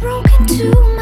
just feel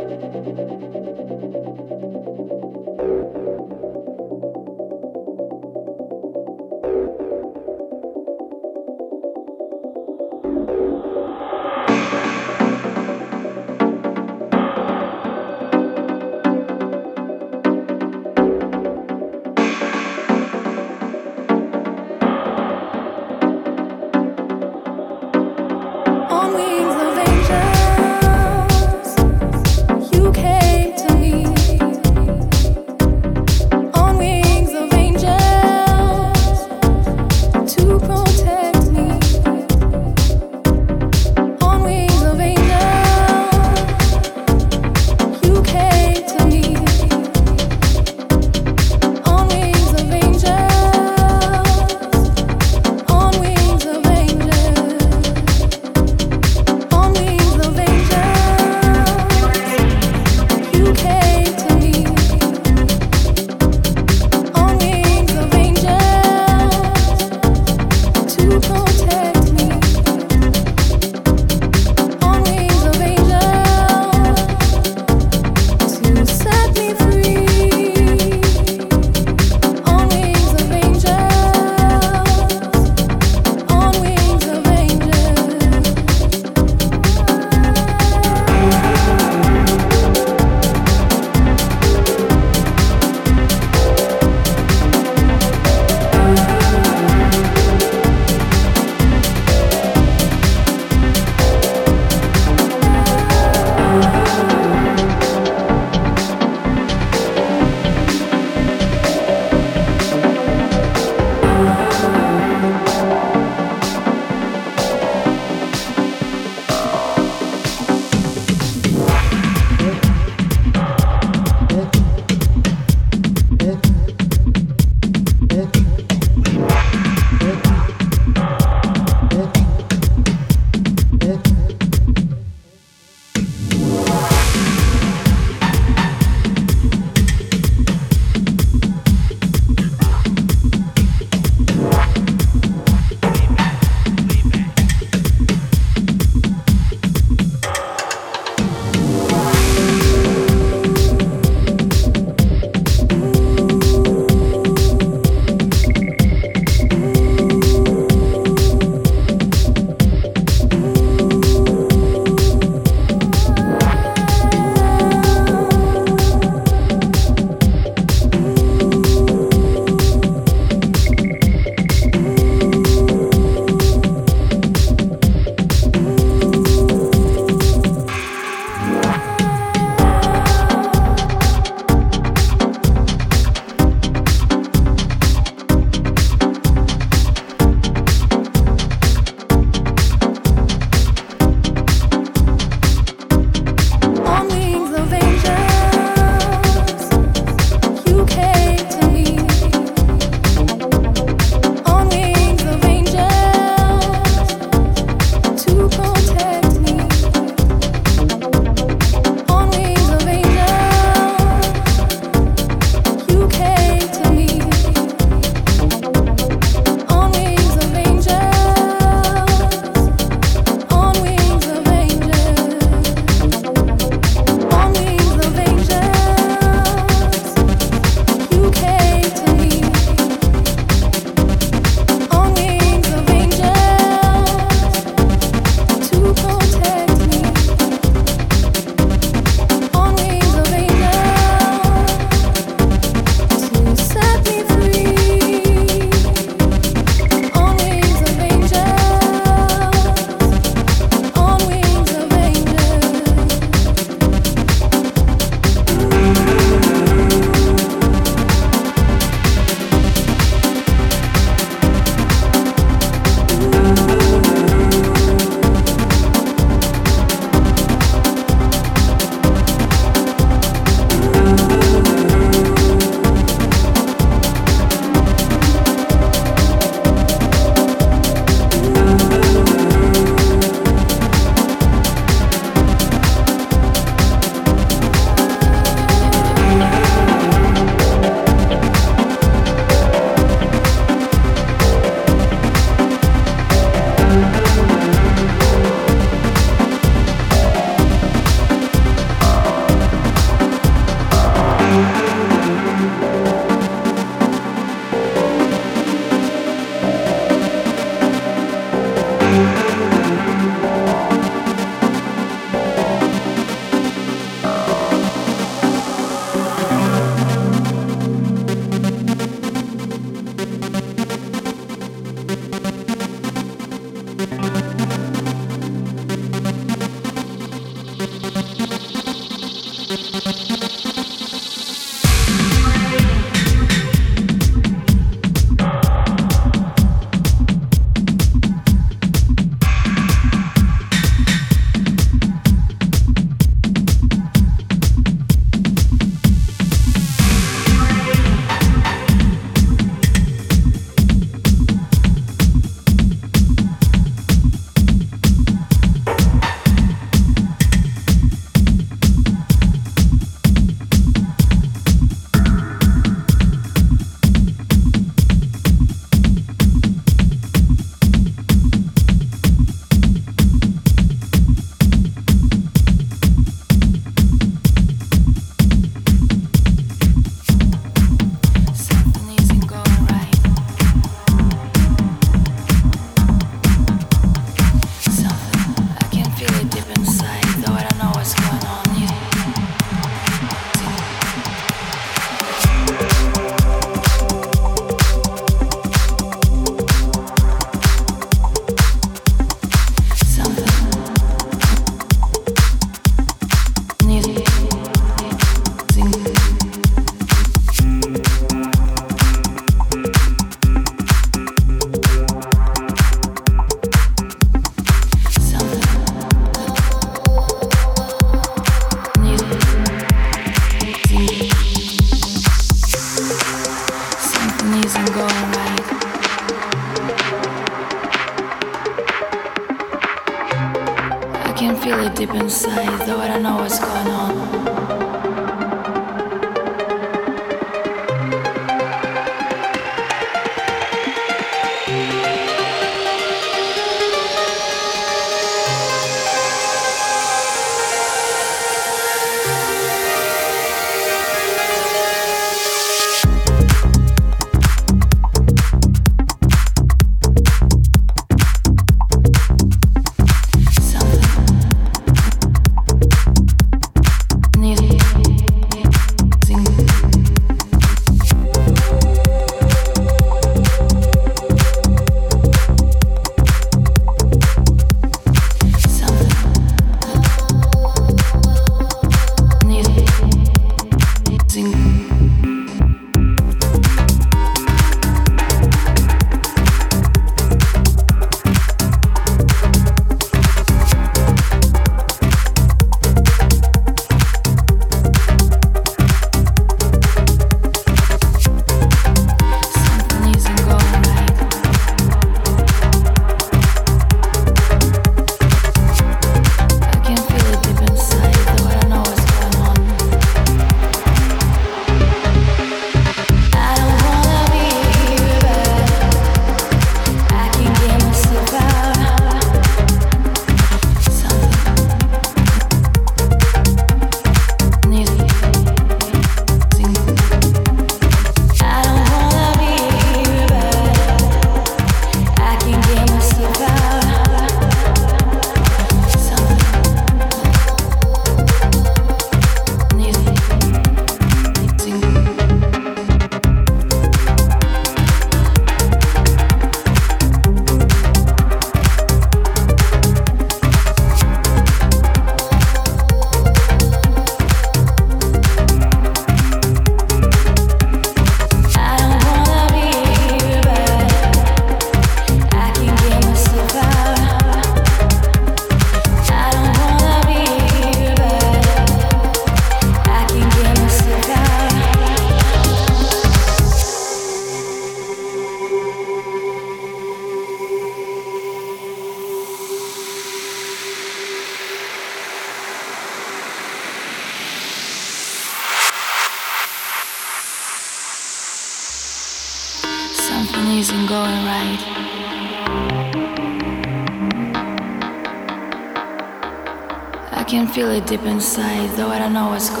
deep inside, though I don't know what's going on.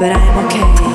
but I'm okay.